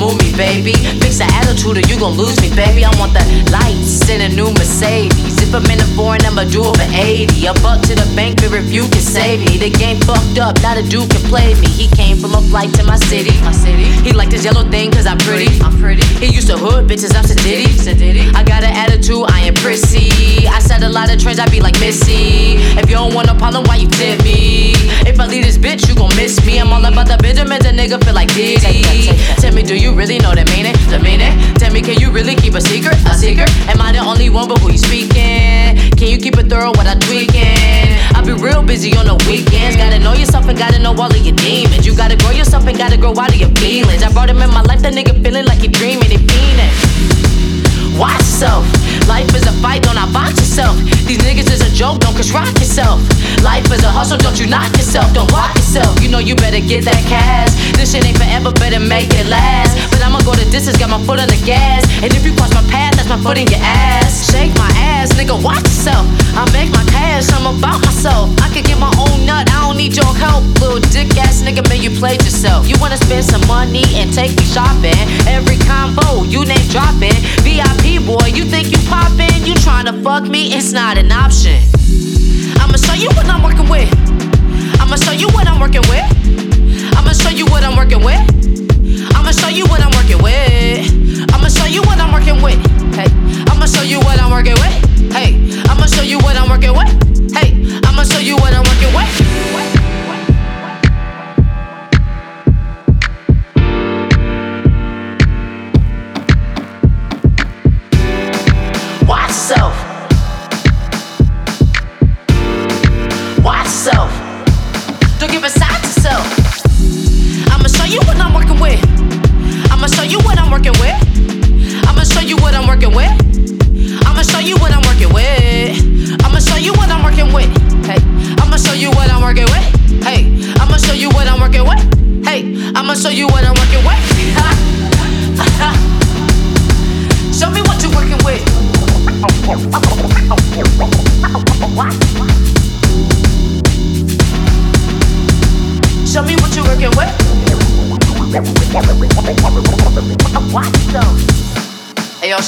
move me, baby. Fix the attitude or you gon' lose me, baby. I want the lights in a new Mercedes. If I'm in the foreign, I'ma do it for 80. A buck to the bank, but if you can save me. The game fucked up, not a dude can play me. He came from a flight to my city. My city. He liked this yellow thing cause I'm pretty. I'm pretty. He used to hood bitches, I'm Sadiddy. Sadiddy. I got an attitude, I am prissy. I said a lot of trends, I be like Missy. If you don't want no problem, why you tip me? If I leave this bitch, you gon' miss me. I'm all about the Benjamins, a nigga feel like Diddy. Tell me, do you really know? The meaning? You really keep a secret? A secret? Am I the only one, but who you speaking? Can you keep it thorough what I tweaking? I be real busy on the weekends. Gotta know yourself and gotta know all of your demons. You gotta grow yourself and gotta grow out of your feelings. I brought him in my life, that nigga feeling like he dreaming, he fiending. Watch yourself. Life is a fight, don't outbox yourself. Don't cause rock yourself. Life is a hustle, don't you knock yourself, don't block yourself. You know you better get that cash. This shit ain't forever, better make it last. But I'ma go the distance, got my foot on the gas. And if you cross my path, that's my foot in your ass. Shake my ass, nigga, watch yourself. I make my cash, I'm about myself. I can get my own nut, I don't need your help. Little dick ass nigga, man, you played yourself. You wanna spend some money and take me shopping. Every combo, you name dropping. VIP boy, you think you poppin'? You tryna fuck me? It's not an option. I'ma show you what I'm working with. Me what. Hey, yo.